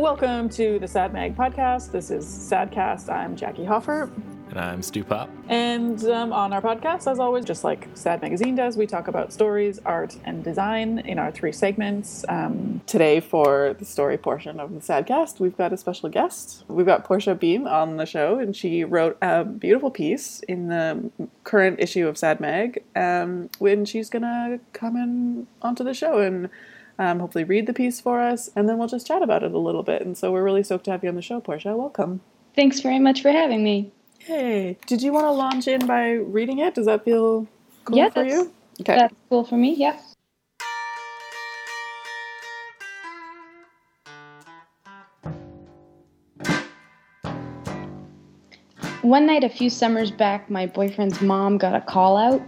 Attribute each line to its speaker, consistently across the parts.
Speaker 1: Welcome to the Sad Mag podcast. This is Sadcast. I'm Jackie Hoffart.
Speaker 2: And I'm Stu Pop.
Speaker 1: And um, on our podcast, as always, just like Sad Magazine does, we talk about stories, art, and design in our three segments. Um, today, for the story portion of the Sadcast, we've got a special guest. We've got Portia Beam on the show, and she wrote a beautiful piece in the current issue of Sad Mag. Um, when she's gonna come in onto the show and um, hopefully read the piece for us, and then we'll just chat about it a little bit. And so we're really stoked to have you on the show, Portia. Welcome.
Speaker 3: Thanks very much for having me.
Speaker 1: Hey, did you want to launch in by reading it? Does that feel cool
Speaker 3: yeah,
Speaker 1: for you?
Speaker 3: Okay. That's cool for me, yeah. One night a few summers back, my boyfriend's mom got a call out.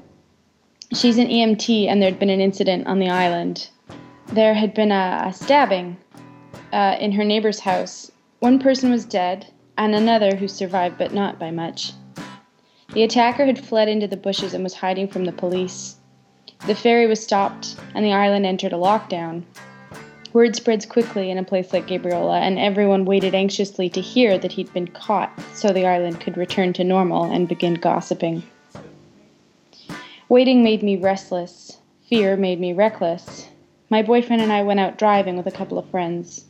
Speaker 3: She's an EMT, and there'd been an incident on the island. There had been a, a stabbing uh, in her neighbor's house. One person was dead, and another who survived, but not by much. The attacker had fled into the bushes and was hiding from the police. The ferry was stopped, and the island entered a lockdown. Word spreads quickly in a place like Gabriola, and everyone waited anxiously to hear that he'd been caught so the island could return to normal and begin gossiping. Waiting made me restless. Fear made me reckless. My boyfriend and I went out driving with a couple of friends.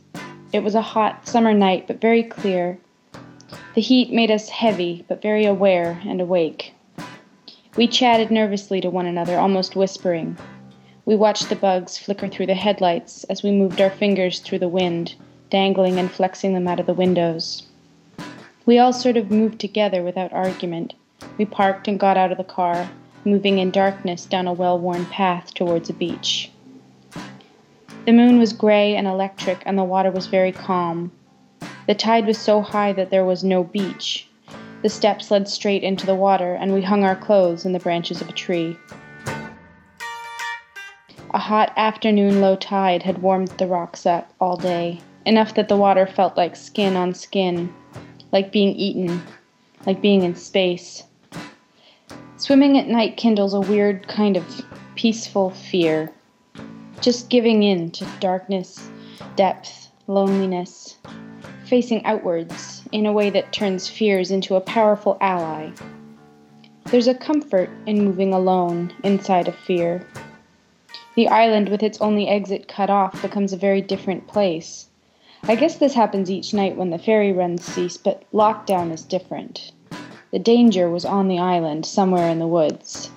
Speaker 3: It was a hot summer night, but very clear, the heat made us heavy, but very aware and awake. We chatted nervously to one another, almost whispering. We watched the bugs flicker through the headlights as we moved our fingers through the wind, dangling and flexing them out of the windows. We all sort of moved together without argument. We parked and got out of the car, moving in darkness down a well worn path towards a beach. The moon was gray and electric, and the water was very calm, the tide was so high that there was no beach. The steps led straight into the water, and we hung our clothes in the branches of a tree. A hot afternoon low tide had warmed the rocks up all day, enough that the water felt like skin on skin, like being eaten, like being in space. Swimming at night kindles a weird kind of peaceful fear, just giving in to darkness, depth, loneliness, facing outwards in a way that turns fears into a powerful ally. There's a comfort in moving alone inside of fear. The island, with its only exit cut off, becomes a very different place. I guess this happens each night when the ferry runs cease, but lockdown is different. The danger was on the island, somewhere in the woods.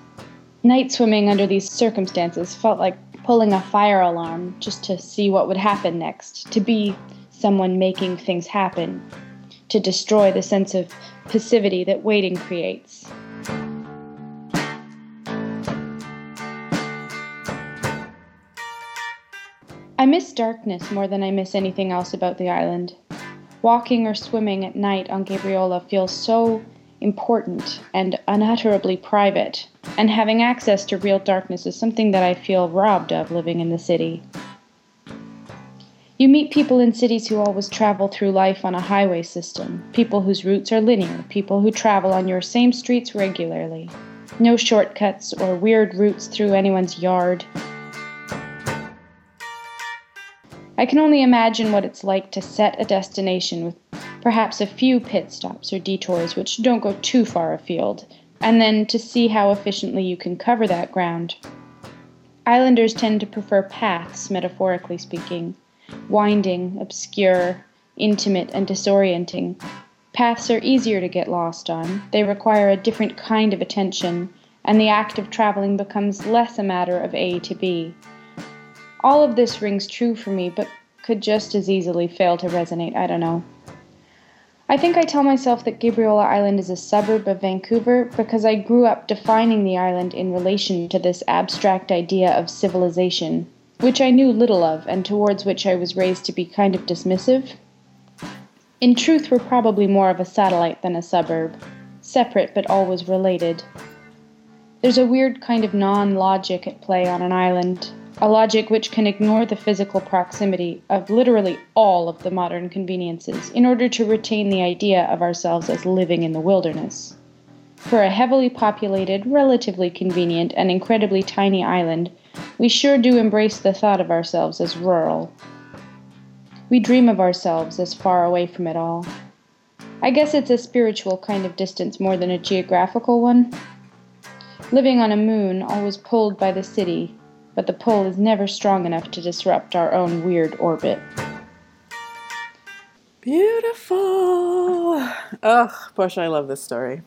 Speaker 3: Night swimming under these circumstances felt like pulling a fire alarm just to see what would happen next, to be someone making things happen, to destroy the sense of passivity that waiting creates. I miss darkness more than I miss anything else about the island. Walking or swimming at night on Gabriola feels so important and unutterably private, and having access to real darkness is something that I feel robbed of living in the city. You meet people in cities who always travel through life on a highway system, people whose routes are linear, people who travel on your same streets regularly. No shortcuts or weird routes through anyone's yard. I can only imagine what it's like to set a destination with perhaps a few pit stops or detours which don't go too far afield, and then to see how efficiently you can cover that ground. Islanders tend to prefer paths, metaphorically speaking winding, obscure, intimate, and disorienting. Paths are easier to get lost on, they require a different kind of attention, and the act of traveling becomes less a matter of A to B. All of this rings true for me, but could just as easily fail to resonate, I don't know. I think I tell myself that Gabriola Island is a suburb of Vancouver because I grew up defining the island in relation to this abstract idea of civilization which I knew little of and towards which I was raised to be kind of dismissive. In truth, we're probably more of a satellite than a suburb, separate but always related. There's a weird kind of non logic at play on an island, a logic which can ignore the physical proximity of literally all of the modern conveniences in order to retain the idea of ourselves as living in the wilderness. For a heavily populated, relatively convenient, and incredibly tiny island, we sure do embrace the thought of ourselves as rural. We dream of ourselves as far away from it all. I guess it's a spiritual kind of distance more than a geographical one. Living on a moon, always pulled by the city, but the pull is never strong enough to disrupt our own weird orbit.
Speaker 1: Beautiful. Ugh, Portia, I love this story.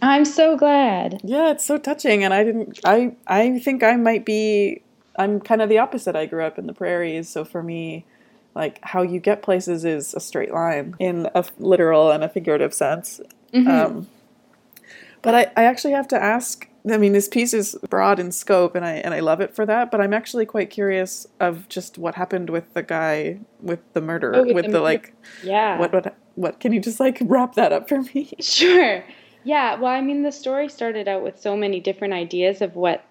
Speaker 3: I'm so glad.
Speaker 1: Yeah, it's so touching, and I didn't. I I think I might be. I'm kind of the opposite. I grew up in the prairies, so for me, like how you get places is a straight line in a literal and a figurative sense.
Speaker 3: Mm-hmm.
Speaker 1: Um, but I, I actually have to ask. I mean, this piece is broad in scope, and I and I love it for that. But I'm actually quite curious of just what happened with the guy with the murder,
Speaker 3: Oh, with
Speaker 1: with,
Speaker 3: the
Speaker 1: the, like,
Speaker 3: Yeah.
Speaker 1: what what what? Can you just like wrap that up for me?
Speaker 3: Sure. Yeah, well, I mean, the story started out with so many different ideas of what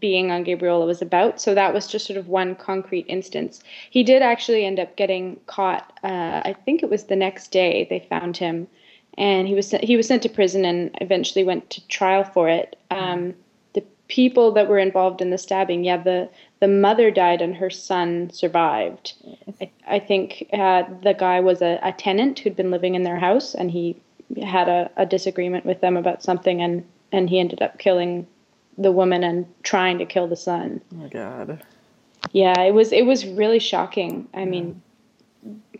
Speaker 3: being on Gabriola was about. So that was just sort of one concrete instance. He did actually end up getting caught. Uh, I think it was the next day they found him, and he was sent, he was sent to prison and eventually went to trial for it. Um, the people that were involved in the stabbing, yeah, the the mother died and her son survived. I, I think uh, the guy was a, a tenant who'd been living in their house, and he had a, a disagreement with them about something, and and he ended up killing the woman and trying to kill the son.
Speaker 1: Oh my god.
Speaker 3: Yeah, it was it was really shocking. I mean,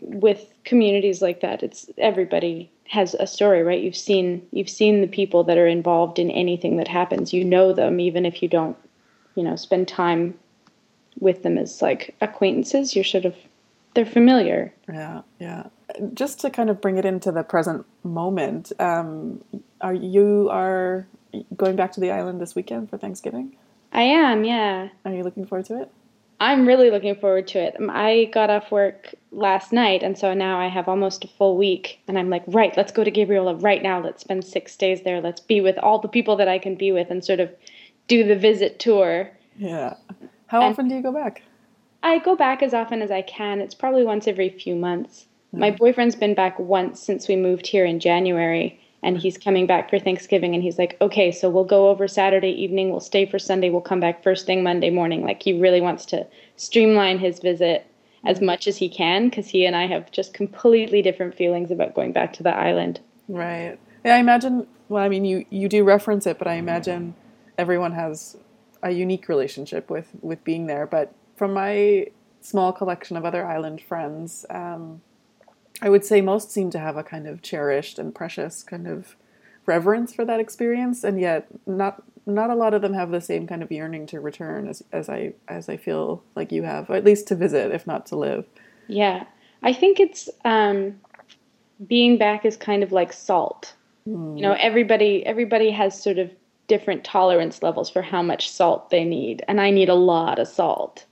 Speaker 3: with communities like that, it's everybody has a story, right? You've seen you've seen the people that are involved in anything that happens. You know them even if you don't, you know, spend time with them as like acquaintances. You're sort of they're familiar.
Speaker 1: Yeah, yeah. Just to kind of bring it into the present moment, um, are you are going back to the island this weekend for Thanksgiving?
Speaker 3: I am, yeah.
Speaker 1: Are you looking forward to it?
Speaker 3: I'm really looking forward to it. Um, I got off work last night, and so now I have almost a full week. And I'm like, right, let's go to Gabriola right now. Let's spend six days there. Let's be with all the people that I can be with and sort of do the visit tour.
Speaker 1: Yeah. How
Speaker 3: And-
Speaker 1: often do you go back?
Speaker 3: I go back as often as I can. It's probably once every few months. My boyfriend's been back once since we moved here in January, and he's coming back for Thanksgiving. And he's like, okay, so we'll go over Saturday evening, we'll stay for Sunday, we'll come back first thing Monday morning. Like, he really wants to streamline his visit as much as he can because he and I have just completely different feelings about going back to the island.
Speaker 1: Right. Yeah, I imagine. Well, I mean, you you do reference it, but I imagine everyone has a unique relationship with with being there. But from my small collection of other island friends, um, I would say most seem to have a kind of cherished and precious kind of reverence for that experience, and yet not not a lot of them have the same kind of yearning to return as as I as I feel like you have, or at least to visit, if not to live.
Speaker 3: Yeah. I think it's um, being back is kind of like salt. You know, everybody everybody has sort of different tolerance levels for how much salt they need, and I need a lot of salt.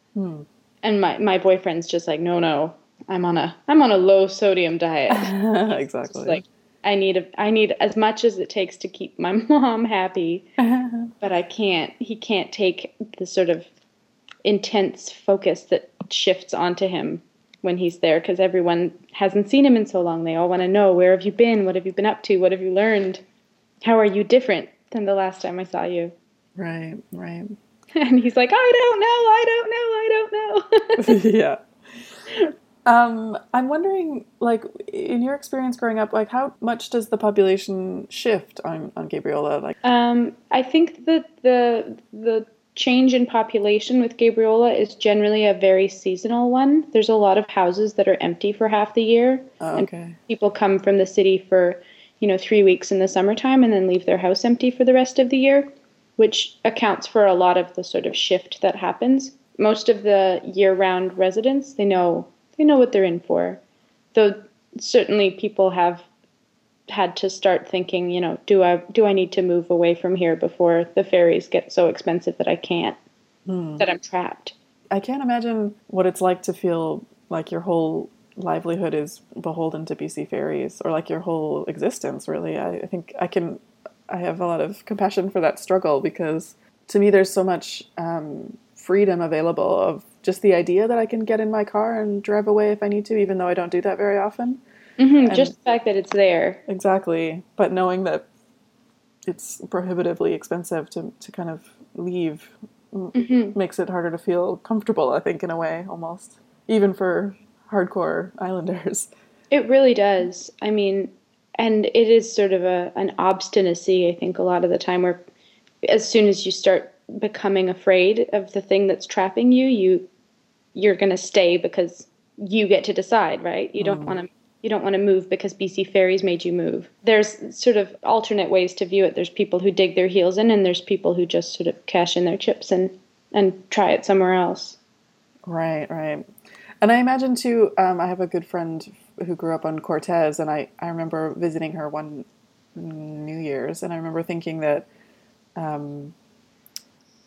Speaker 3: And my my boyfriend's just like, no, no, I'm on a I'm on a low sodium diet.
Speaker 1: exactly.
Speaker 3: It's like I need a I need as much as it takes to keep my mom happy, but I can't. He can't take the sort of intense focus that shifts onto him when he's there because everyone hasn't seen him in so long. They all want to know where have you been? What have you been up to? What have you learned? How are you different than the last time I saw you?
Speaker 1: right. Right.
Speaker 3: And he's like, I don't know, I don't know, I don't know.
Speaker 1: yeah. Um, I'm wondering, like, in your experience growing up, like, how much does the population shift on, on Gabriola? Like,
Speaker 3: Um, I think that the the change in population with Gabriola is generally a very seasonal one. There's a lot of houses that are empty for half the year.
Speaker 1: oh,
Speaker 3: And
Speaker 1: okay,
Speaker 3: People come from the city for, you know, three weeks in the summertime and then leave their house empty for the rest of the year, which accounts for a lot of the sort of shift that happens. Most of the year-round residents, they know they know what they're in for. Though certainly people have had to start thinking, you know, do I do I need to move away from here before the ferries get so expensive that I can't, that I'm trapped.
Speaker 1: I can't imagine what it's like to feel like your whole livelihood is beholden to BC ferries, or like your whole existence. Really, I, I think I can. I have a lot of compassion for that struggle because to me, there's so much um, freedom available of just the idea that I can get in my car and drive away if I need to, even though I don't do that very often.
Speaker 3: hmm just the fact that it's there.
Speaker 1: Exactly. But knowing that it's prohibitively expensive to, to kind of leave m- makes it harder to feel comfortable, I think, in a way, almost. Even for hardcore islanders.
Speaker 3: It really does. I mean, and it is sort of a an obstinacy. I think a lot of the time where as soon as you start becoming afraid of the thing that's trapping you, you you're going to stay because you get to decide, right? You don't mm. want to you don't want to move because BC Ferries made you move. There's sort of alternate ways to view it. There's people who dig their heels in and there's people who just sort of cash in their chips and and try it somewhere else.
Speaker 1: Right, right. And I imagine too, um, I have a good friend who grew up on Cortes, and I, I remember visiting her one New Year's, and I remember thinking that, um,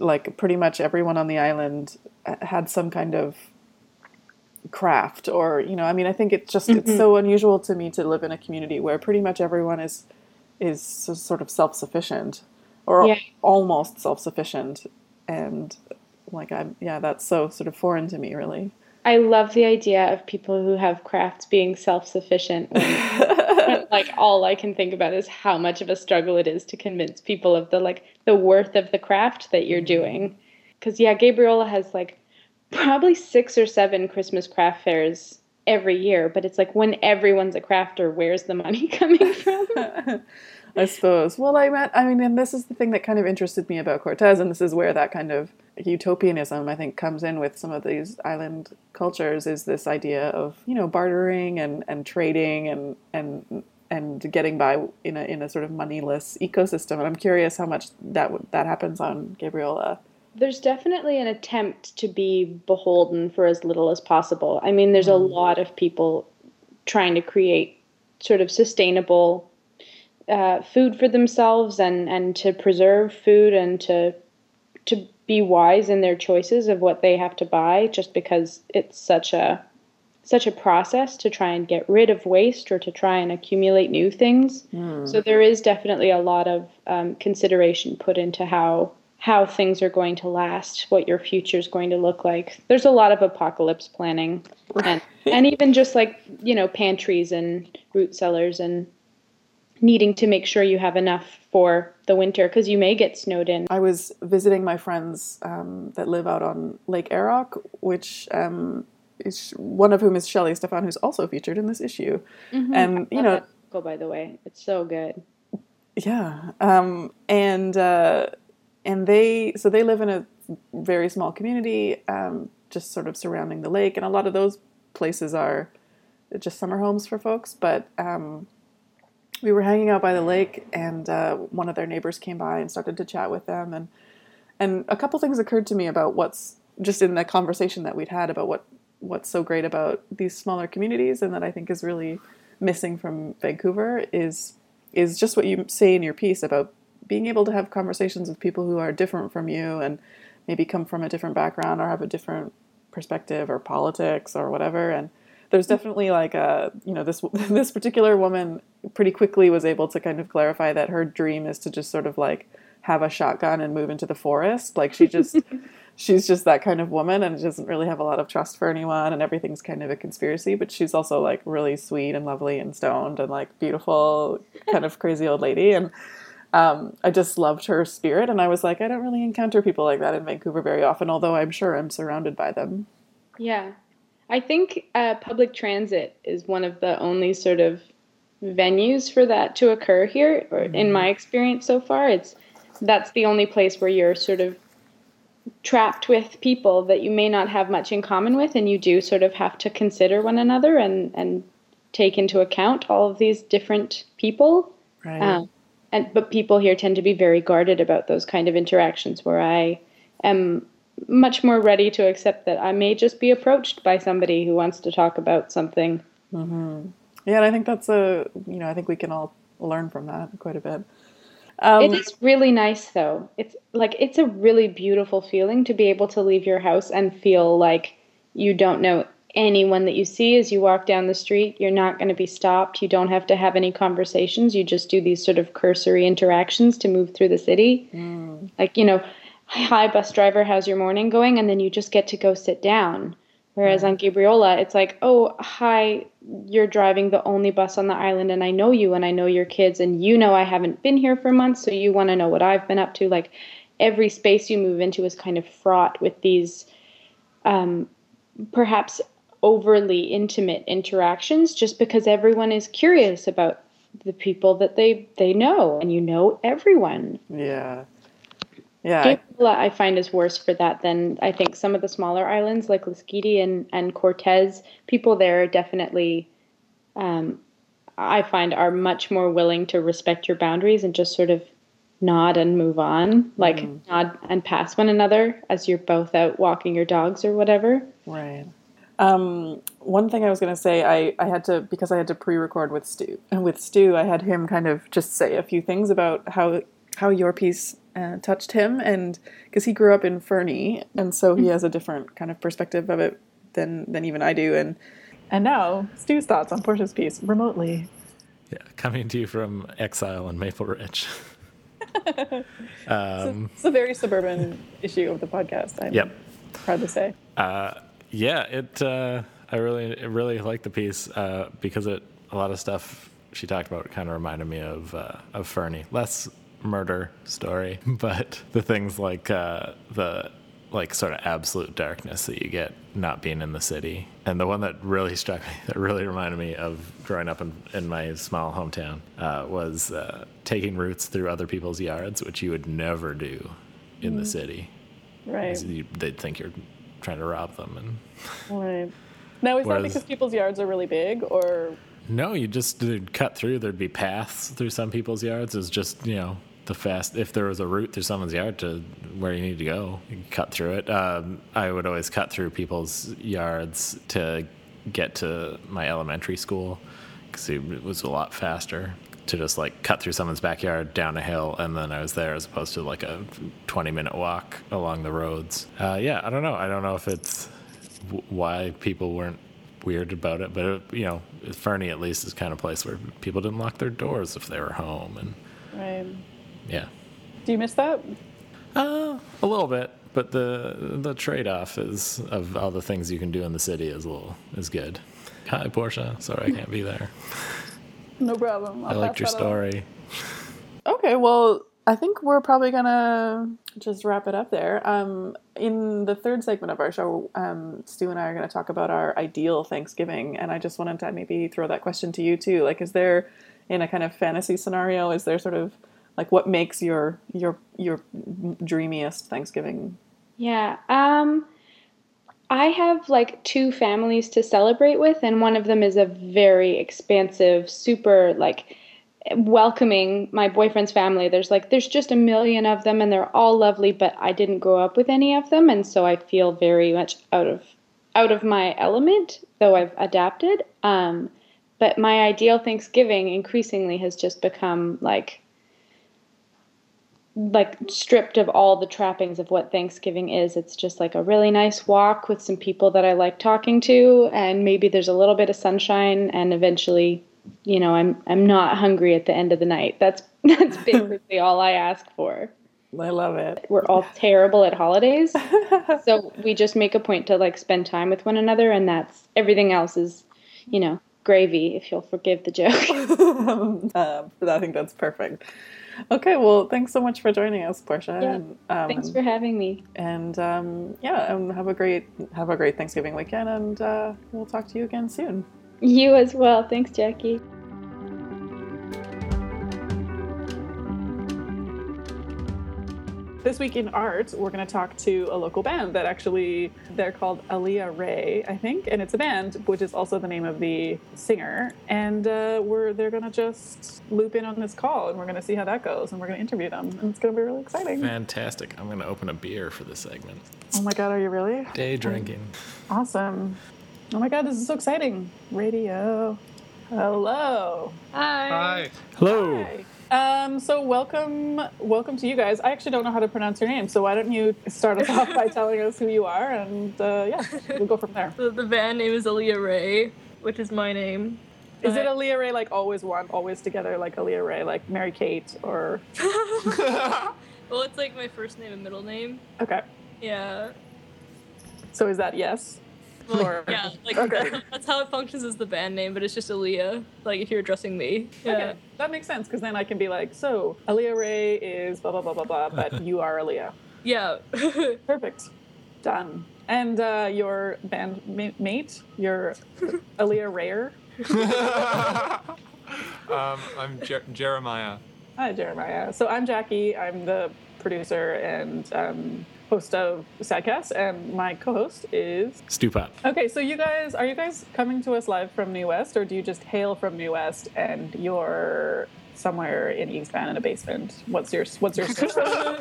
Speaker 1: like, pretty much everyone on the island had some kind of craft, or you know, I mean, I think it's just mm-hmm. it's so unusual to me to live in a community where pretty much everyone is is sort of self sufficient, or yeah. almost self sufficient, and like I'm yeah, that's so sort of foreign to me, really.
Speaker 3: I love the idea of people who have crafts being self sufficient. like all I can think about is how much of a struggle it is to convince people of the like the worth of the craft that you're mm-hmm. doing. Because yeah, Gabriola has like probably six or seven Christmas craft fairs every year, but it's like when everyone's a crafter, where's the money coming from?
Speaker 1: I suppose. Well, I met. I mean, and this is the thing that kind of interested me about Cortes, and this is where that kind of utopianism I think comes in with some of these island cultures is this idea of you know bartering and, and trading and and and getting by in a in a sort of moneyless ecosystem. And I'm curious how much that that happens on Gabriola.
Speaker 3: There's definitely an attempt to be beholden for as little as possible. I mean, there's a lot of people trying to create sort of sustainable uh, food for themselves and and to preserve food and to to be wise in their choices of what they have to buy just because it's such a such a process to try and get rid of waste or to try and accumulate new things. Mm. So there is definitely a lot of um, consideration put into how how things are going to last, what your future is going to look like. There's a lot of apocalypse planning, and and even just like you know pantries and root cellars and needing to make sure you have enough for the winter because you may get snowed in.
Speaker 1: I was visiting my friends um, that live out on Lake Errock, which um, is one of whom is Shelley Stefan, who's also featured in this issue. Mm-hmm. And you know,
Speaker 3: go by the way, it's so good.
Speaker 1: Yeah, um, and uh, and they so they live in a very small community, um, just sort of surrounding the lake, and a lot of those places are just summer homes for folks, but um, we were hanging out by the lake, and uh, one of their neighbors came by and started to chat with them, and and a couple things occurred to me about what's just in the conversation that we'd had about what what's so great about these smaller communities, and that I think is really missing from Vancouver is is just what you say in your piece about being able to have conversations with people who are different from you and maybe come from a different background or have a different perspective or politics or whatever and there's definitely like a you know this this particular woman pretty quickly was able to kind of clarify that her dream is to just sort of like have a shotgun and move into the forest. Like she just she's just that kind of woman and doesn't really have a lot of trust for anyone and everything's kind of a conspiracy but she's also like really sweet and lovely and stoned and like beautiful kind of crazy old lady. And um, I just loved her spirit and I was like I don't really encounter people like that in Vancouver very often although I'm sure I'm surrounded by them.
Speaker 3: Yeah I think uh, public transit is one of the only sort of venues for that to occur here, or in mm-hmm. my experience so far. It's that's the only place where you're sort of trapped with people that you may not have much in common with, and you do sort of have to consider one another and and take into account all of these different people. Right. Um, and but people here tend to be very guarded about those kind of interactions. Where I am much more ready to accept that I may just be approached by somebody who wants to talk about something.
Speaker 1: Mm-hmm. Yeah, and I think that's a you know I think we can all learn from that quite a bit.
Speaker 3: Um, it is really nice though. It's like it's a really beautiful feeling to be able to leave your house and feel like you don't know anyone that you see as you walk down the street. You're not going to be stopped. You don't have to have any conversations. You just do these sort of cursory interactions to move through the city. Mm. Like, you know, hi bus driver. How's your morning going? And then you just get to go sit down. Whereas on gabriola it's like oh hi you're driving the only bus on the island and i know you and i know your kids and you know i haven't been here for months so you want to know what i've been up to. Like every space you move into is kind of fraught with these um, perhaps overly intimate interactions just because everyone is curious about the people that they they know and you know everyone.
Speaker 1: Yeah. Yeah. I-
Speaker 3: Gabriola, I find is worse for that than I think some of the smaller islands like Lasqueti and, and Cortes. People there are definitely, um, I find, are much more willing to respect your boundaries and just sort of nod and move on, like nod and pass one another as you're both out walking your dogs or whatever.
Speaker 1: Right. Um, one thing I was going to say, I, I had to because I had to pre-record with Stu, and with Stu, I had him kind of just say a few things about how how your piece uh, touched him, and because he grew up in Fernie, and so he has a different kind of perspective of it than than even I do, and and now Stu's thoughts on Portia's piece remotely.
Speaker 2: Yeah, coming to you from exile in Maple Ridge. um,
Speaker 1: It's a very suburban issue of the podcast. I'm
Speaker 2: yep.
Speaker 1: proud to say.
Speaker 2: Yeah, it. Uh, I really, really like the piece uh, because it a lot of stuff she talked about kind of reminded me of uh, of Fernie. Less murder story, but the things like uh, the like sort of absolute darkness that you get not being in the city. And the one that really struck me, that really reminded me of growing up in, in my small hometown, uh, was uh, taking routes through other people's yards, which you would never do in the city.
Speaker 1: Right.
Speaker 2: you- They'd think you're trying to rob them and
Speaker 1: Right. Now, is that because people's yards are really big, or
Speaker 2: No, you just cut through. There'd be paths through some people's yards. It's just you know the fast. If there was a route through someone's yard to where you need to go, cut through it. Um, I would always cut through people's yards to get to my elementary school because it was a lot faster to just like cut through someone's backyard down a hill and then I was there as opposed to like a 20 minute walk along the roads. Uh, yeah, I don't know. I don't know if it's w- why people weren't weird about it, but it, you know, Fernie at least is kind of place where people didn't lock their doors if they were home, and
Speaker 1: right?
Speaker 2: Yeah,
Speaker 1: Do you miss that?
Speaker 2: uh, a little bit. But the the trade off is of all the things you can do in the city is a little is good. Hi, Portia. Sorry I can't be there.
Speaker 1: No problem.
Speaker 2: I liked your story.
Speaker 1: Okay, well, I think we're probably gonna just wrap it up there. Um, in the third segment of our show, um, Stu and I are going to talk about our ideal Thanksgiving, and I just wanted to maybe throw that question to you too. Like, is there in a kind of fantasy scenario, is there sort of like what makes your your your dreamiest Thanksgiving?
Speaker 3: Yeah. Um I have like two families to celebrate with and one of them is a very expansive, super like welcoming my boyfriend's family. There's like there's just a million of them and they're all lovely, but I didn't grow up with any of them and so I feel very much out of out of my element, though I've adapted. Um but my ideal Thanksgiving increasingly has just become like like stripped of all the trappings of what Thanksgiving is. It's just like a really nice walk with some people that I like talking to and maybe there's a little bit of sunshine and eventually, you know, I'm I'm not hungry at the end of the night. That's that's basically all I ask for.
Speaker 1: I love it.
Speaker 3: We're all terrible at holidays. so we just make a point to like spend time with one another and that's everything else is, you know, gravy if you'll forgive the joke.
Speaker 1: uh, I think that's perfect. Okay, well, thanks so much for joining us, Portia.
Speaker 3: Yeah,
Speaker 1: and, um,
Speaker 3: Thanks for having me.
Speaker 1: and um, yeah, and have a great have a great Thanksgiving weekend, and uh, we'll talk to you again soon.
Speaker 3: You as well. Thanks, Jackie.
Speaker 1: This week in art, we're going to talk to a local band that actually they're called Aaliyah Ray, I think, and it's a band which is also the name of the singer. And uh, we're they're going to just loop in on this call, and we're going to see how that goes, and we're going to interview them, and it's going to be really exciting.
Speaker 2: Fantastic. I'm going to open a beer for this segment.
Speaker 1: Oh my god, are you really?
Speaker 2: Day drinking.
Speaker 1: Awesome. Oh my god, this is so exciting. Radio. Hello.
Speaker 4: Hi. Hi.
Speaker 2: Hello.
Speaker 1: Hi. Um, so welcome, welcome to you guys. I actually don't know how to pronounce your name, so why don't you start us off by telling us who you are, and uh, yeah, we'll go from there.
Speaker 4: The, the band name is Aaliyah Ray, which is my name.
Speaker 1: Is it. Aaliyah Ray like always one, always together, like Aaliyah Ray, like Mary Kate, or
Speaker 4: Well, it's like my first name and middle name.
Speaker 1: okay?
Speaker 4: Yeah.
Speaker 1: So is that yes?
Speaker 4: Well, yeah, like
Speaker 1: Okay.
Speaker 4: that's how it functions as the band name, but it's just Aaliyah. Like if you're addressing me. Yeah.
Speaker 1: Okay, that makes sense because then I can be like, so Aaliyah Ray is blah blah blah blah blah, but you are Aaliyah.
Speaker 4: Yeah.
Speaker 1: Perfect. Done. And uh, your band mate, your Aaliyah Rayer.
Speaker 5: Um, I'm Jer- Jeremiah.
Speaker 1: Hi, Jeremiah. So I'm Jackie. I'm the producer and um, host of Sadcast, and my co-host is.
Speaker 2: Stu Pop.
Speaker 1: Okay, so you guys are you guys coming to us live from New West, or do you just hail from New West and you're somewhere in East Van in a basement? What's your what's your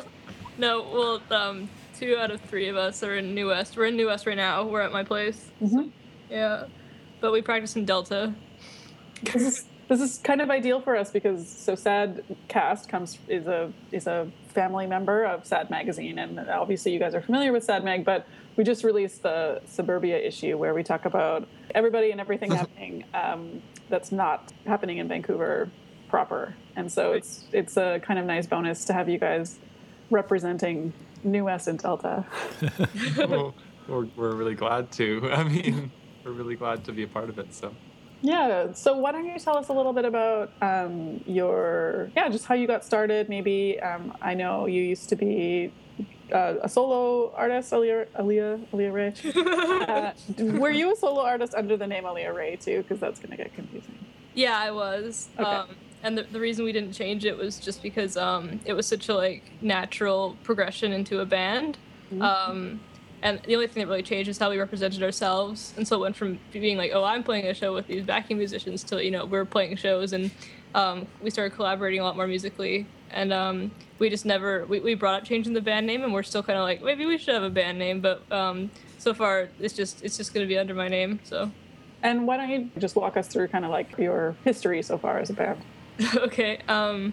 Speaker 4: No, well, um, two out of three of us are in New West. We're in New West right now. We're at my place.
Speaker 1: Mhm.
Speaker 4: Yeah, but we practice in Delta.
Speaker 1: this is this is kind of ideal for us because so sad cast comes is a is a family member of sad magazine and obviously you guys are familiar with sad mag but we just released the suburbia issue where we talk about everybody and everything happening um, that's not happening in vancouver proper and so it's it's a kind of nice bonus to have you guys representing new west and delta
Speaker 5: Well, we're, we're really glad to. I mean, we're really glad to be a part of it. So,
Speaker 1: Yeah. So why don't you tell us a little bit about um, your yeah, just how you got started? Maybe um, I know you used to be uh, a solo artist, Aaliyah Aaliyah Aaliyah Ray. uh, were you a solo artist under the name Aaliyah Ray too? Because that's going to get confusing.
Speaker 4: Yeah, I was.
Speaker 1: Okay.
Speaker 4: Um, and the, the reason we didn't change it was just because um, it was such a like natural progression into a band. Um, and the only thing that really changed is how we represented ourselves. And so it went from being like, oh, I'm playing a show with these backing musicians to, you know, we're playing shows and um, we started collaborating a lot more musically. And um, we just never, we, we brought up changing the band name and we're still kind of like, maybe we should have a band name. But um, so far, it's just, it's just going to be under my name. So.
Speaker 1: And why don't you just walk us through kind of like your history so far as a band?
Speaker 4: okay. Um,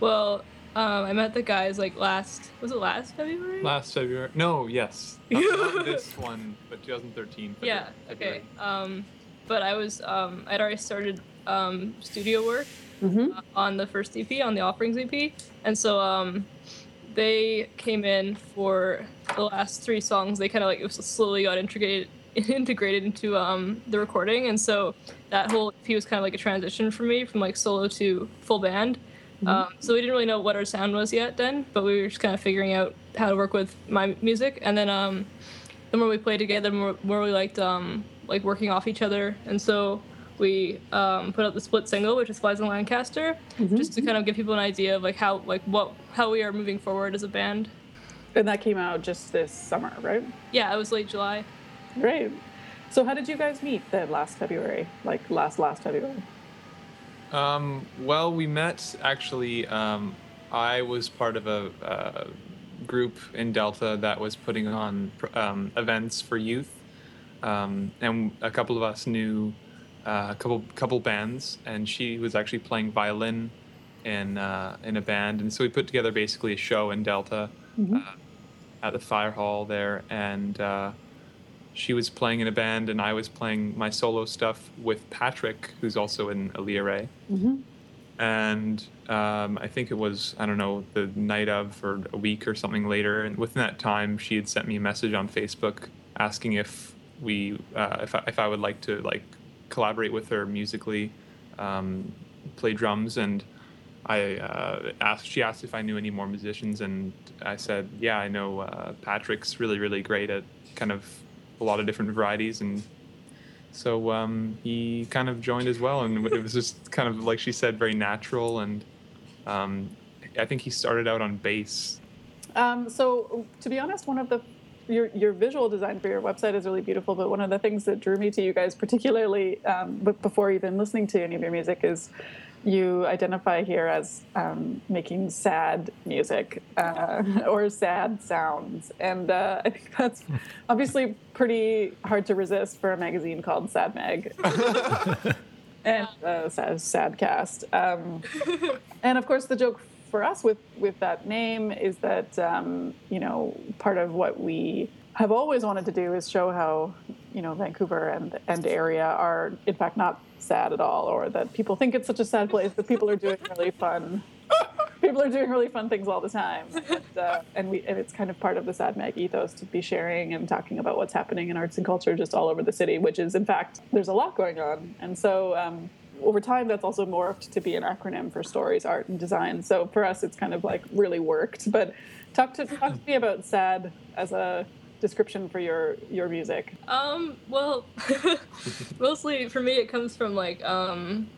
Speaker 4: well, um, I met the guys like last. Was it last February?
Speaker 5: last February. No, yes. Not, not this one, but 2013.
Speaker 4: Yeah.
Speaker 5: February.
Speaker 4: Okay. Um, but I was. Um, I'd already started um, studio work
Speaker 1: Mm-hmm.
Speaker 4: uh, on the first EP, on the Offerings EP, and so um, they came in for the last three songs. They kind of like it was slowly got integrated integrated into um, the recording, and so that whole EP was kind of like a transition for me from like solo to full band. Um, so we didn't really know what our sound was yet then, but we were just kind of figuring out how to work with my music. And then um, the more we played together, the more, more we liked um, like working off each other. And so we um, put out the split single, which is Flies in Lancaster, just to kind of give people an idea of like how like what how we are moving forward as a band.
Speaker 1: And that came out just this summer, right?
Speaker 4: Yeah, it was late July.
Speaker 1: Great. So how did you guys meet then last February? Like last last February?
Speaker 5: Um, well, we met actually. Um, I was part of a, uh group in Delta that was putting on um, events for youth, um, and a couple of us knew uh, a couple couple bands, and she was actually playing violin in uh, in a band, and so we put together basically a show in Delta uh, at the fire hall there, and. She was playing in a band and I was playing my solo stuff with Patrick, who's also in Aaliyah Ray. And um, I think it was, I don't know, the night of or a week or something later. And within that time, she had sent me a message on Facebook asking if we, uh, if, I, if I would like to like collaborate with her musically, um, play drums. And I uh, asked, she asked if I knew any more musicians. And I said, yeah, I know uh, Patrick's really, really great at kind of a lot of different varieties and so um, he kind of joined as well and it was just kind of like she said very natural and um, i think he started out on bass.
Speaker 1: Um, so to be honest, one of the your your visual design for your website is really beautiful, but one of the things that drew me to you guys particularly, um, before even listening to any of your music, is you identify here as um, making sad music uh, or sad sounds, and uh, I think that's obviously pretty hard to resist for a magazine called Sad Mag. and uh, sad, sad cast. Um, and of course, the joke for us with with that name is that um, you know part of what we have always wanted to do is show how you know Vancouver and and area are in fact not sad at all, or that people think it's such a sad place, but people are doing really fun. People are doing really fun things all the time, and, uh, and we and it's kind of part of the Sad Mag ethos to be sharing and talking about what's happening in arts and culture just all over the city, which is in fact there's a lot going on, and so um, over time that's also morphed to be an acronym for stories, art, and design. So for us, it's kind of like really worked. But talk to talk to me about sad as a description for your your music?
Speaker 4: Um, well, mostly for me, it comes from like um,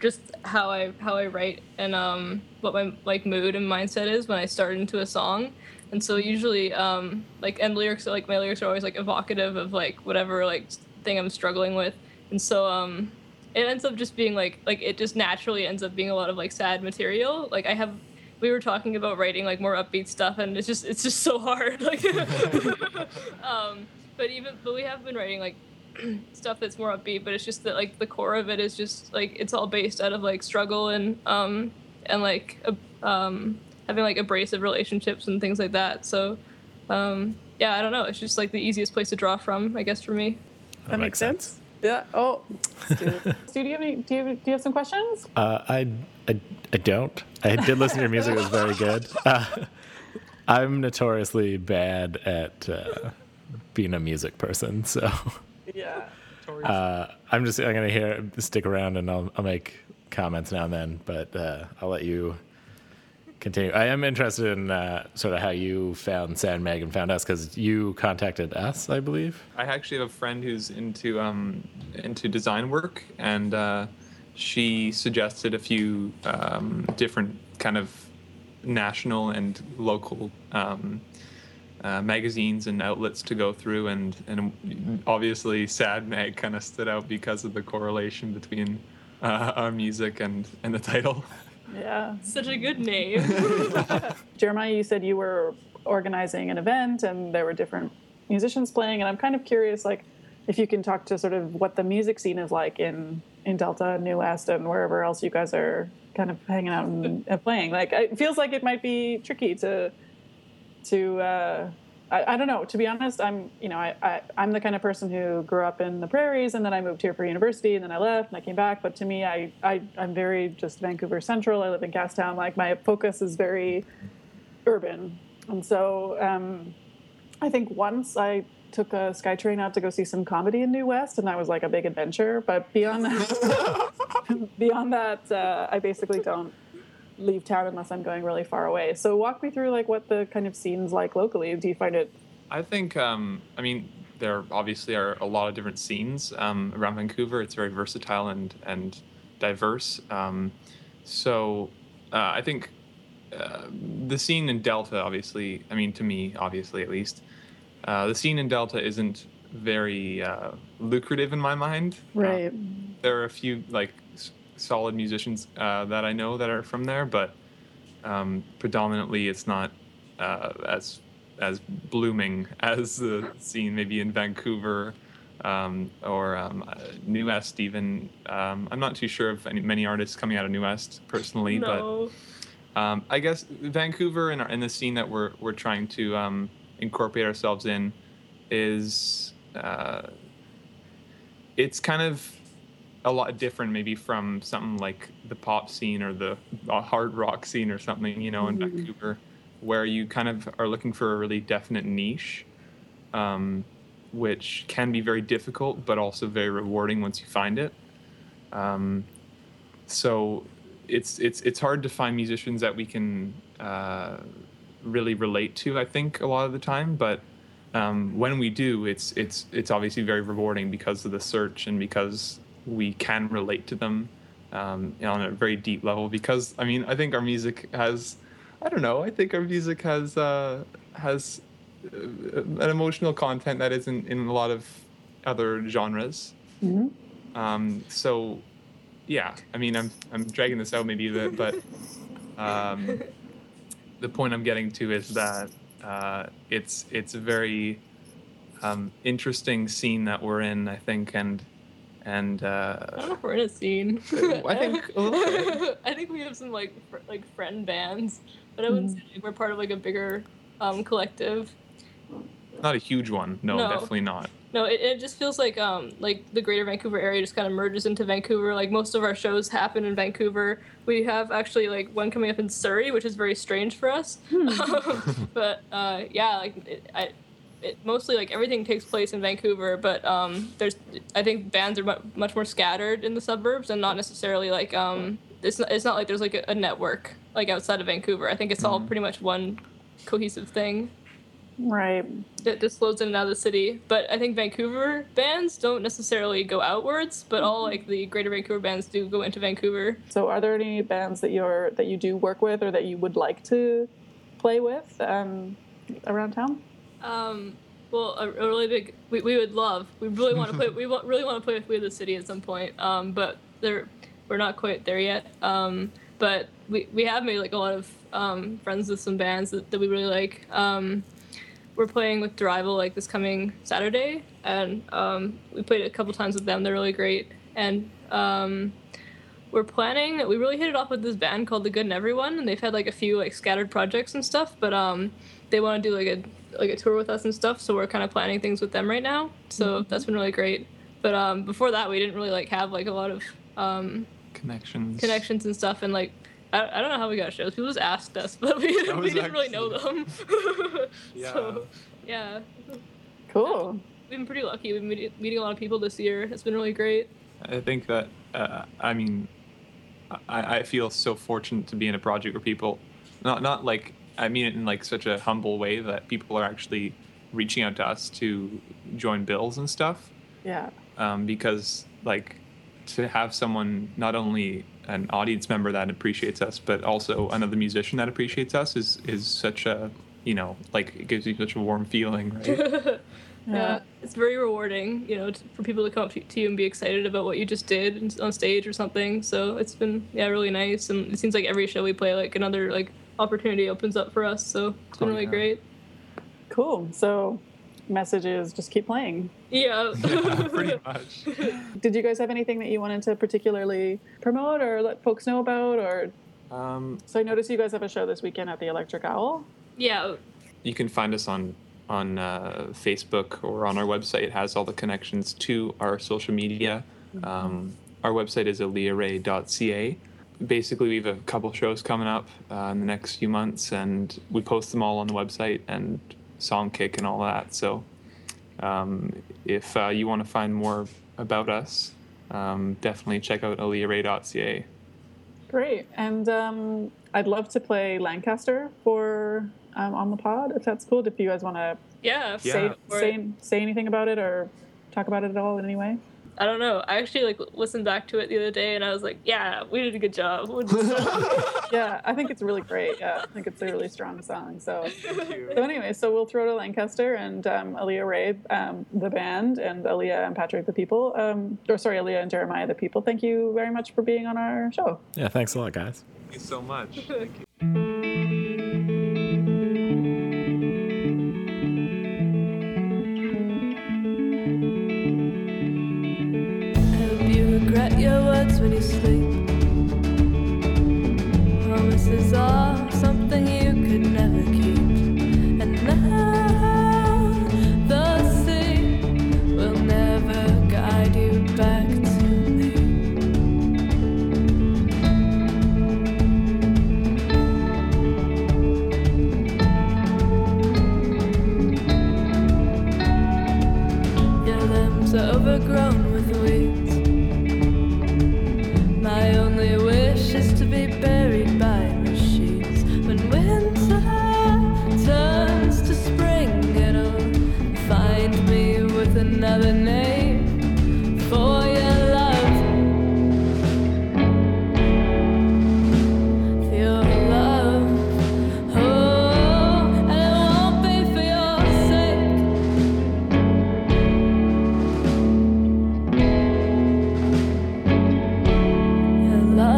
Speaker 4: just how I how I write and um, what my like mood and mindset is when I start into a song. And so usually, um, like and lyrics, are like my lyrics are always like evocative of like whatever like thing I'm struggling with. And so um, it ends up just being like like it just naturally ends up being a lot of like sad material. Like I have we were talking about writing like more upbeat stuff and it's just it's just so hard like um but even but we have been writing like stuff that's more upbeat but it's just that like the core of it is just like it's all based out of like struggle and um and like a, um having like abrasive relationships and things like that so um yeah i don't know it's just like the easiest place to draw from i guess for me
Speaker 1: That, makes sense. Yeah. Oh, Stu, Stu, do you have any? Do you do you have some questions?
Speaker 2: Uh, I, I, I don't. I did listen to your music; it was very good. Uh, I'm notoriously bad at uh, being a music person, so
Speaker 1: Yeah.
Speaker 2: uh, I'm just I'm gonna hear stick around and I'll I'll make comments now and then, but uh, I'll let you continue. I am interested in uh, sort of how you found Sad Mag and found us because you contacted us, I believe.
Speaker 5: I actually have a friend who's into um, into design work, and uh, she suggested a few um, different kind of national and local um, uh, magazines and outlets to go through, and and obviously Sad Mag kind of stood out because of the correlation between uh, our music and and the title.
Speaker 1: Yeah.
Speaker 4: such a good name
Speaker 1: Jeremiah, you said you were organizing an event and there were different musicians playing, and I'm kind of curious, like, if you can talk to sort of what the music scene is like in in Delta, New and wherever else you guys are kind of hanging out and, and playing. Like, it feels like it might be tricky to to. Uh, I, I don't know. To be honest, I'm you know I, I I'm the kind of person who grew up in the prairies and then I moved here for university and then I left and I came back. But to me, I, I I'm very just Vancouver Central. I live in Gastown. Like my focus is very urban, and so um, I think once I took a SkyTrain out to go see some comedy in New West, and that was like a big adventure. But beyond that, beyond that, uh, I basically don't leave town unless I'm going really far away. So walk me through like what the kind of scenes like locally. Do you find it?
Speaker 5: I think, um, I mean, there obviously are a lot of different scenes um, around Vancouver. It's very versatile and and diverse. Um, so uh, I think uh, the scene in Delta, obviously, I mean, to me, obviously at least, uh, the scene in Delta isn't very uh, lucrative in my mind. Uh, there are a few like s- solid musicians uh, that I know that are from there, but um, predominantly it's not uh, as as blooming as the scene maybe in Vancouver um, or um, uh, New West. Even um, I'm not too sure of any many artists coming out of New West personally,
Speaker 4: no
Speaker 5: but um, I guess Vancouver and, our, and the scene that we're we're trying to um, incorporate ourselves in is uh, it's kind of a lot different maybe from something like the pop scene or the hard rock scene or something you know in Vancouver where you kind of are looking for a really definite niche um, which can be very difficult but also very rewarding once you find it. Um, so it's it's it's hard to find musicians that we can uh, really relate to i think a lot of the time but um, when we do it's it's it's obviously very rewarding because of the search and because we can relate to them um, on a very deep level because i mean i think our music has i don't know i think our music has uh, has uh, an emotional content that isn't in a lot of other genres. Um, so yeah i mean i'm i'm dragging this out maybe a bit but um, the point i'm getting to is that uh, it's it's a very um, interesting scene that we're in i think and and
Speaker 4: I
Speaker 5: uh,
Speaker 4: don't know if we're in a scene.
Speaker 5: I think a.
Speaker 4: I think we have some like fr- like friend bands, but I wouldn't say like, we're part of like a bigger um, collective.
Speaker 5: Not a huge one no,
Speaker 4: No.
Speaker 5: definitely not
Speaker 4: No, it, it just feels like um like the greater Vancouver area just kind of merges into Vancouver. Like most of our shows happen in Vancouver. We have actually like one coming up in Surrey, which is very strange for us. but uh, yeah, like it, I, it mostly like everything takes place in Vancouver. But um, there's I think bands are mu- much more scattered in the suburbs and not necessarily like um it's not, it's not like there's like a, a network like outside of Vancouver. I think it's all pretty much one cohesive thing.
Speaker 1: Right.
Speaker 4: that just flows in and out of the city. But I think Vancouver bands don't necessarily go outwards, but all like the Greater Vancouver bands do go into Vancouver.
Speaker 1: So, are there any bands that you're that you do work with or that you would like to play with um, around town?
Speaker 4: Um, well, a, a really big we, we would love. We really want to play. We want, really want to play with We the City at some point. Um, but they're we're not quite there yet. Um, but we we have made like a lot of um, friends with some bands that, that we really like. Um, we're playing with Derival like this coming Saturday, and um, we played a couple times with them. They're really great, and um, we're planning. We really hit it off with this band called The Good and Everyone, and they've had like a few like scattered projects and stuff. But um, they want to do like a like a tour with us and stuff. So we're kind of planning things with them right now. So that's been really great. But um, before that, we didn't really like have like a lot of um,
Speaker 5: Connections.
Speaker 4: connections and stuff, and like. I, I don't know how we got shows. People just asked us, but we, we didn't really know them.
Speaker 5: Yeah.
Speaker 4: So, yeah.
Speaker 1: Cool.
Speaker 4: We've been pretty lucky. We've been meeting, meeting a lot of people this year. It's been really great.
Speaker 5: I think that uh, I mean, I, I feel so fortunate to be in a project where people, not not like I mean it in like such a humble way that people are actually reaching out to us to join bills and stuff.
Speaker 1: Yeah.
Speaker 5: Um, because like to have someone not only an audience member that appreciates us, but also another musician that appreciates us is is such a you know like it gives you such a warm feeling, right?
Speaker 4: Yeah. It's very rewarding, you know, t- for people to come up to to you and be excited about what you just did on stage or something. So it's been, yeah, really nice. And it seems like every show we play, like another like opportunity opens up for us. So it's been
Speaker 5: Oh,
Speaker 4: really
Speaker 5: yeah.
Speaker 4: great.
Speaker 1: Cool. So, message is just keep playing.
Speaker 4: Yeah.
Speaker 5: Yeah, pretty much.
Speaker 1: Did you guys have anything that you wanted to particularly promote or let folks know about? Or
Speaker 5: Um,
Speaker 1: so I noticed you guys have a show this weekend at the Electric Owl.
Speaker 4: yeah.
Speaker 5: you can find us on on uh, Facebook or on our website. It has all the connections to our social media. Um, our website is aliaray.ca. Basically, we have a couple shows coming up uh, in the next few months, and we post them all on the website and Songkick and all that. So, um, if uh, you want to find more about us, um, definitely check out aliaray.ca.
Speaker 1: Great. And um, I'd love to play Lancaster for um, on the pod if that's cool. If you guys want to
Speaker 4: Yeah.
Speaker 5: Yeah.
Speaker 1: say,
Speaker 4: Or-
Speaker 1: say say anything about it or talk about it at all in any way.
Speaker 4: I don't know. I actually like listened back to it the other day and I was like, yeah, we did a good job.
Speaker 1: Yeah, I think it's really great. Yeah, I think it's a really strong song. So, so anyway, so we'll throw to Lancaster and um, Aaliyah Ray, um, the band, and Aaliyah and Patrick, the people. Um, or sorry, Aaliyah and Jeremiah, the people. Thank you very much for being on our show.
Speaker 2: Yeah, thanks a lot, guys.
Speaker 5: Thank you so much. Thank you.
Speaker 6: When you sleep.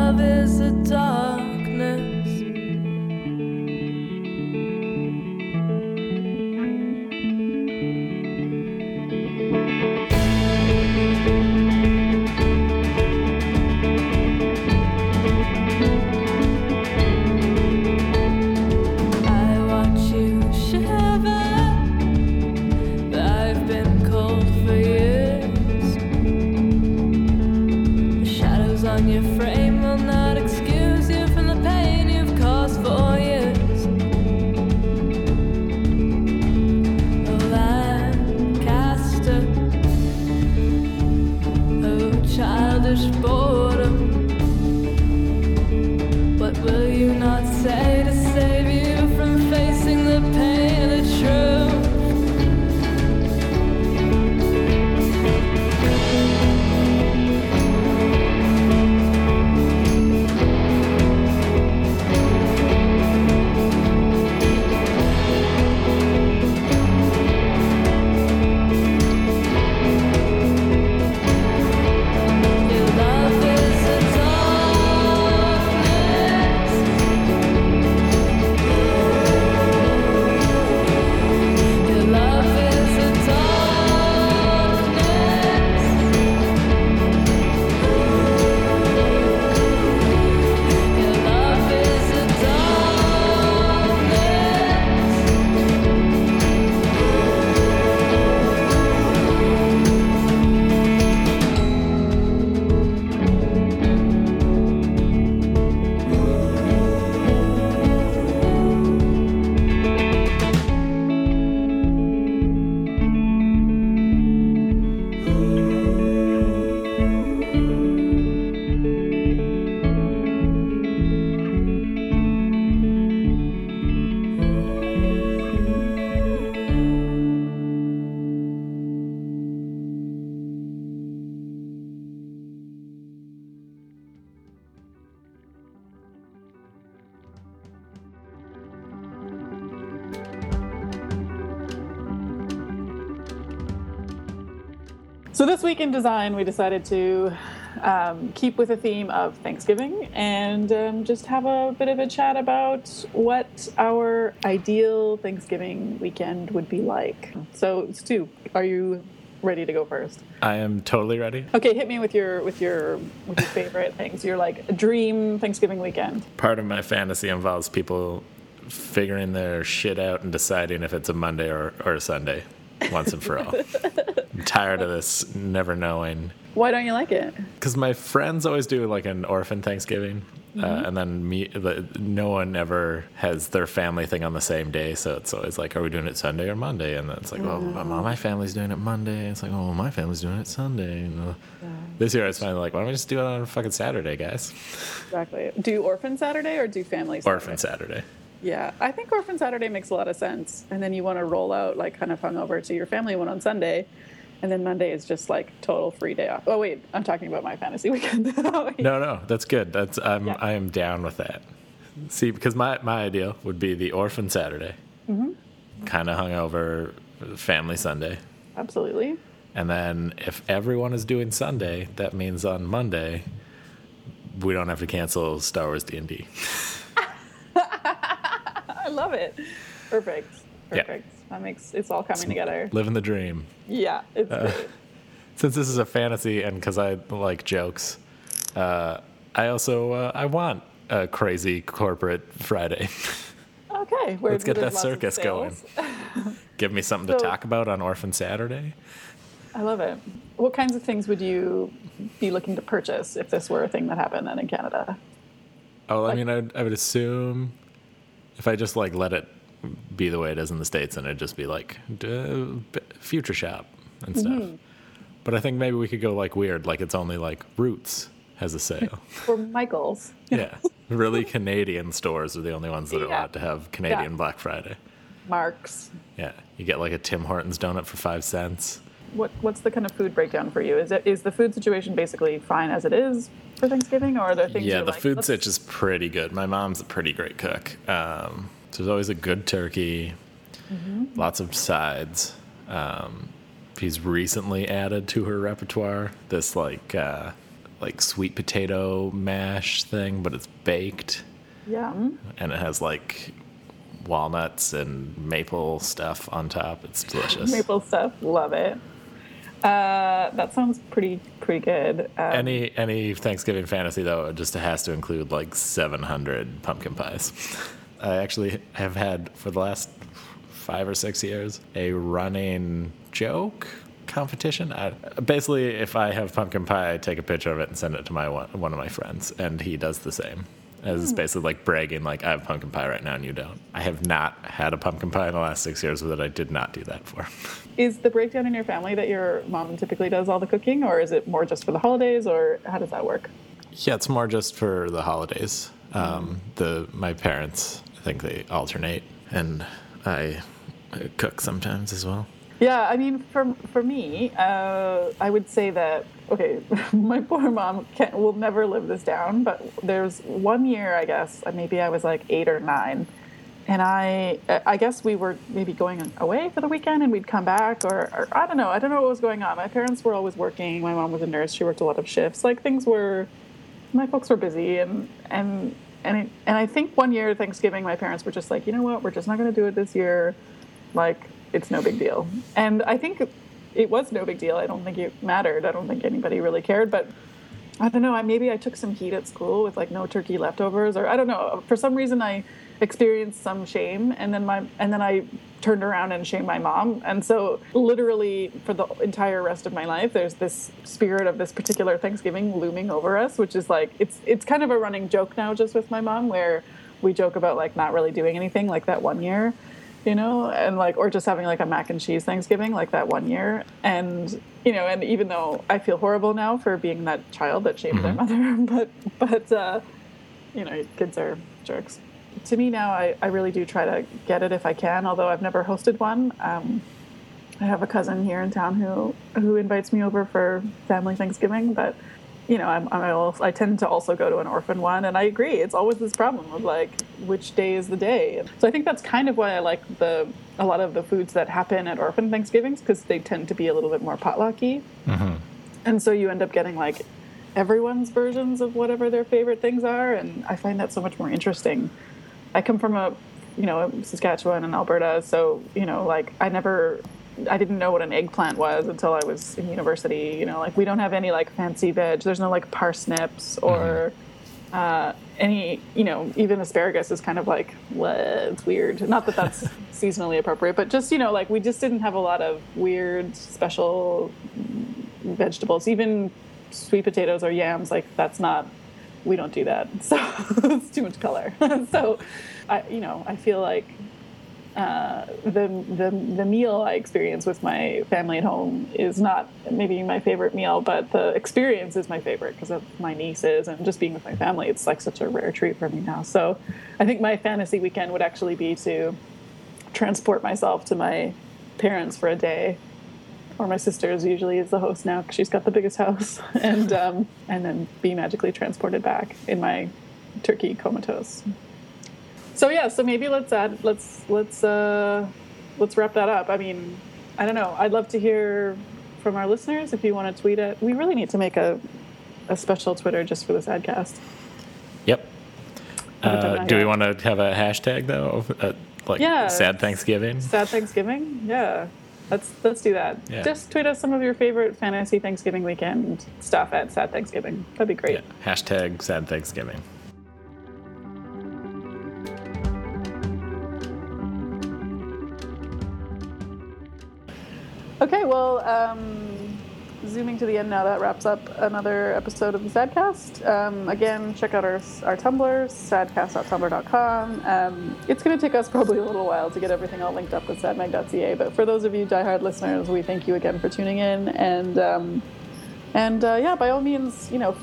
Speaker 6: Love is a darkness.
Speaker 1: Design, we decided to um, keep with the theme of Thanksgiving and um, just have a bit of a chat about what our ideal Thanksgiving weekend would be like. So, Stu, are you ready to go first?
Speaker 2: I am totally ready.
Speaker 1: Okay, hit me with your with your with your favorite things. Your like dream Thanksgiving weekend.
Speaker 2: Part of my fantasy involves people figuring their shit out and deciding if it's a Monday or, or a Sunday once and for all. I'm tired of this never knowing.
Speaker 1: Why don't you like it?
Speaker 2: Because my friends always do like an orphan Thanksgiving. Uh, mm-hmm. and then me, the, no one ever has their family thing on the same day, so it's always like, "Are we doing it Sunday or Monday?" And then it's like, "Well, my, my family's doing it Monday." It's like, "Oh, my family's doing it Sunday." Uh, you know? This year, I was finally like, "Why don't we just do it on a fucking Saturday, guys?"
Speaker 1: Exactly. Do Orphan Saturday or do Family Saturday?
Speaker 2: Orphan Saturday.
Speaker 1: Yeah, I think Orphan Saturday makes a lot of sense. And then you want to roll out like kind of hungover to your family one on Sunday, and then Monday is just like total free day off. Oh wait, I'm talking about my fantasy weekend.
Speaker 2: No, no, that's good. That's I'm
Speaker 1: Yeah.
Speaker 2: I am down with that. See, because my my ideal would be the Orphan Saturday, mm-hmm. kind of hungover, Family Sunday,
Speaker 1: Absolutely.
Speaker 2: and then if everyone is doing Sunday, that means on Monday we don't have to cancel Star Wars D and D.
Speaker 1: I love it. Perfect.
Speaker 2: Yeah.
Speaker 1: Perfect. That makes it's all coming together.
Speaker 2: Living the dream.
Speaker 1: Yeah, it's
Speaker 2: Uh. Since this is a fantasy, and because I like jokes, uh, I also uh, I want a crazy corporate Friday.
Speaker 1: Okay,
Speaker 2: Let's get that circus going. Give me something to talk about on Orphan Saturday.
Speaker 1: I love it. What kinds of things would you be looking to purchase if this were a thing that happened then in Canada?
Speaker 2: Oh, I mean, I'd, I would assume if I just like let it be the way it is in the states, and it'd just be like future shop and stuff.
Speaker 1: Mm-hmm.
Speaker 2: But I think maybe we could go like weird, like it's only like Roots has a sale.
Speaker 1: For Michaels.
Speaker 2: yeah, really Canadian stores are the only ones that are
Speaker 1: Yeah.
Speaker 2: allowed to have Canadian
Speaker 1: Yeah.
Speaker 2: Black Friday.
Speaker 1: Marks.
Speaker 2: Yeah, you get like a Tim Hortons donut for five cents.
Speaker 1: What what's the kind of food breakdown for you? Is it is the food situation basically fine as it is for Thanksgiving, or are there things?
Speaker 2: Yeah, the
Speaker 1: like,
Speaker 2: food sitch is pretty good. My mom's a pretty great cook. Um, there's always a good turkey,
Speaker 1: Mm-hmm.
Speaker 2: lots of sides. Um, she's recently added to her repertoire this like uh, like sweet potato mash thing, but it's baked
Speaker 1: Yeah.
Speaker 2: and it has like walnuts and maple stuff on top. It's delicious.
Speaker 1: Maple stuff. Love it. Uh, that sounds pretty pretty good. Um,
Speaker 2: Any any Thanksgiving fantasy though, it just has to include like 700 pumpkin pies. I actually have had for the last five or six years a running joke competition. I, basically, if I have pumpkin pie, I take a picture of it and send it to my one, one of my friends, and he does the same. As it's basically like bragging, like I have pumpkin pie right now and you don't. I have not had a pumpkin pie in the last six years that I did not do that for.
Speaker 1: Is the breakdown in your family that your mom typically does all the cooking, or is it more just for the holidays, or how does that work?
Speaker 2: Yeah, it's more just for the holidays. Um, the my parents, I think they alternate, and I, cook sometimes as well.
Speaker 1: Yeah, I mean, for for me, uh, I would say that okay, my poor mom can, will never live this down. But there's one year, I guess, uh, maybe I was like eight or nine, and I I guess we were maybe going away for the weekend, and we'd come back, or, or I don't know, I don't know what was going on. My parents were always working. My mom was a nurse; she worked a lot of shifts. Like things were, my folks were busy, and and and it, and I think one year Thanksgiving, my parents were just like, you know what, we're just not going to do it this year like it's no big deal. And I think it was no big deal. I don't think it mattered. I don't think anybody really cared. But I don't know. I maybe I took some heat at school with like no turkey leftovers, or I don't know. For some reason, I experienced some shame, and then my and then I turned around and shamed my mom. And so, literally, for the entire rest of my life, there's this spirit of this particular Thanksgiving looming over us, which is like it's it's kind of a running joke now, just with my mom, where we joke about like not really doing anything, like that one year you know, and like, or just having like a mac and cheese Thanksgiving, like that one year. And, you know, and even though I feel horrible now for being that child that shamed their mother, but, but, uh, you know, kids are jerks. To me now, I, I really do try to get it if I can, although I've never hosted one. Um, I have a cousin here in town who, who invites me over for family Thanksgiving, but you know, I'm, I'm also, I tend to also go to an orphan one, and I agree. It's always this problem of like, which day is the day? So I think that's kind of why I like the a lot of the foods that happen at orphan Thanksgivings because they tend to be a little bit more potlucky, and so you end up getting like everyone's versions of whatever their favorite things are, and I find that so much more interesting. I come from a, you know, Saskatchewan and Alberta, so you know, like I never, I didn't know what an eggplant was until I was in university. You know, like we don't have any like fancy veg. There's no like parsnips or uh, any, you know, even asparagus is kind of like, what? It's weird. Not that that's seasonally appropriate, but just you know, like we just didn't have a lot of weird special vegetables. Even sweet potatoes or yams, like that's not. We don't do that. So it's too much color. so, I, you know, I feel like uh, the, the the meal I experience with my family at home is not maybe my favorite meal, but the experience is my favorite because of my nieces and just being with my family. It's like such a rare treat for me now. So, I think my fantasy weekend would actually be to transport myself to my parents for a day. Or my sister's usually is the host now because she's got the biggest house, and um, and then be magically transported back in my turkey comatose. So yeah, so maybe let's add let's let's uh let's wrap that up. I mean, I don't know. I'd love to hear from our listeners if you want to tweet it. We really need to make a a special Twitter just for this Sadcast.
Speaker 2: Yep. Uh, do we want to have a hashtag though? Uh, like
Speaker 1: Yeah.
Speaker 2: sad Thanksgiving.
Speaker 1: Sad Thanksgiving? Yeah. Let's let's do that.
Speaker 2: Yeah.
Speaker 1: Just tweet us some of your favorite fantasy Thanksgiving weekend stuff at Sad Thanksgiving. That'd be great.
Speaker 2: Yeah. Hashtag sad Thanksgiving.
Speaker 1: Okay, well, um, zooming to the end now, that wraps up another episode of the Sadcast. Um, again, check out our, our Tumblr, sadcast.tumblr.com. Um, it's going to take us probably a little while to get everything all linked up with sadmag.ca, but for those of you diehard listeners, we thank you again for tuning in. And, um, and uh, yeah, by all means, you know,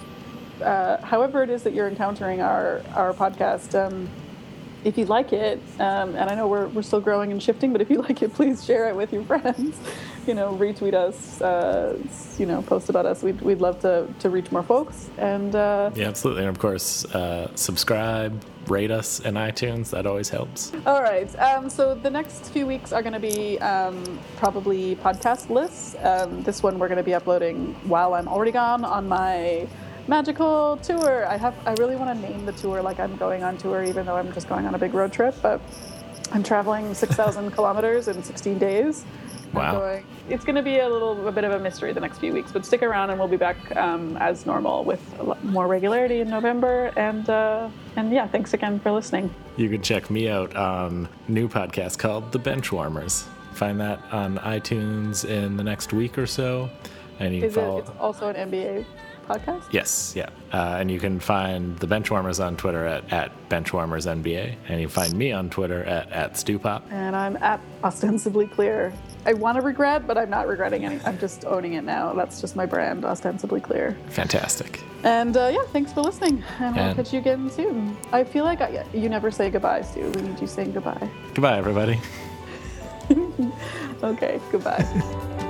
Speaker 1: uh, however it is that you're encountering our, our podcast, um, if you like it, um, and I know we're, we're still growing and shifting, but if you like it, please share it with your friends. You know, retweet us, uh, you know, post about us. We'd, we'd love to, to reach more folks. And uh,
Speaker 2: Yeah, absolutely. And of course, uh, subscribe, rate us in iTunes. That always helps.
Speaker 1: all right, um, so the next few weeks are going to be um, probably podcast lists. Um, this one we're going to be uploading while I'm already gone on my magical tour. I have I really want to name the tour like I'm going on tour, even though I'm just going on a big road trip, but. I'm traveling 6,000 kilometers in 16 days.
Speaker 2: Wow.
Speaker 1: going- it's going to be a little a bit of a mystery the next few weeks, but stick around and we'll be back um, as normal with a lot more regularity in November. And uh, and yeah, thanks again for listening.
Speaker 2: You can check me out on new podcast called The Benchwarmers. Find that on iTunes in the next week or so. And you can
Speaker 1: Is it? It's also an NBA podcast.
Speaker 2: Yes, yeah. Uh, and you can find the Benchwarmers on Twitter at, at BenchwarmersNBA. And you find me on Twitter at, at StewPop.
Speaker 1: And I'm at ostensibly clear. I want to regret, but I'm not regretting any. I'm just owning it now. That's just my brand, ostensibly clear.
Speaker 2: Fantastic.
Speaker 1: And uh, yeah, thanks for listening. And we'll catch you again soon. I feel like I, you never say goodbye, Stu. We need you saying goodbye.
Speaker 2: Goodbye, everybody.
Speaker 1: Okay, goodbye.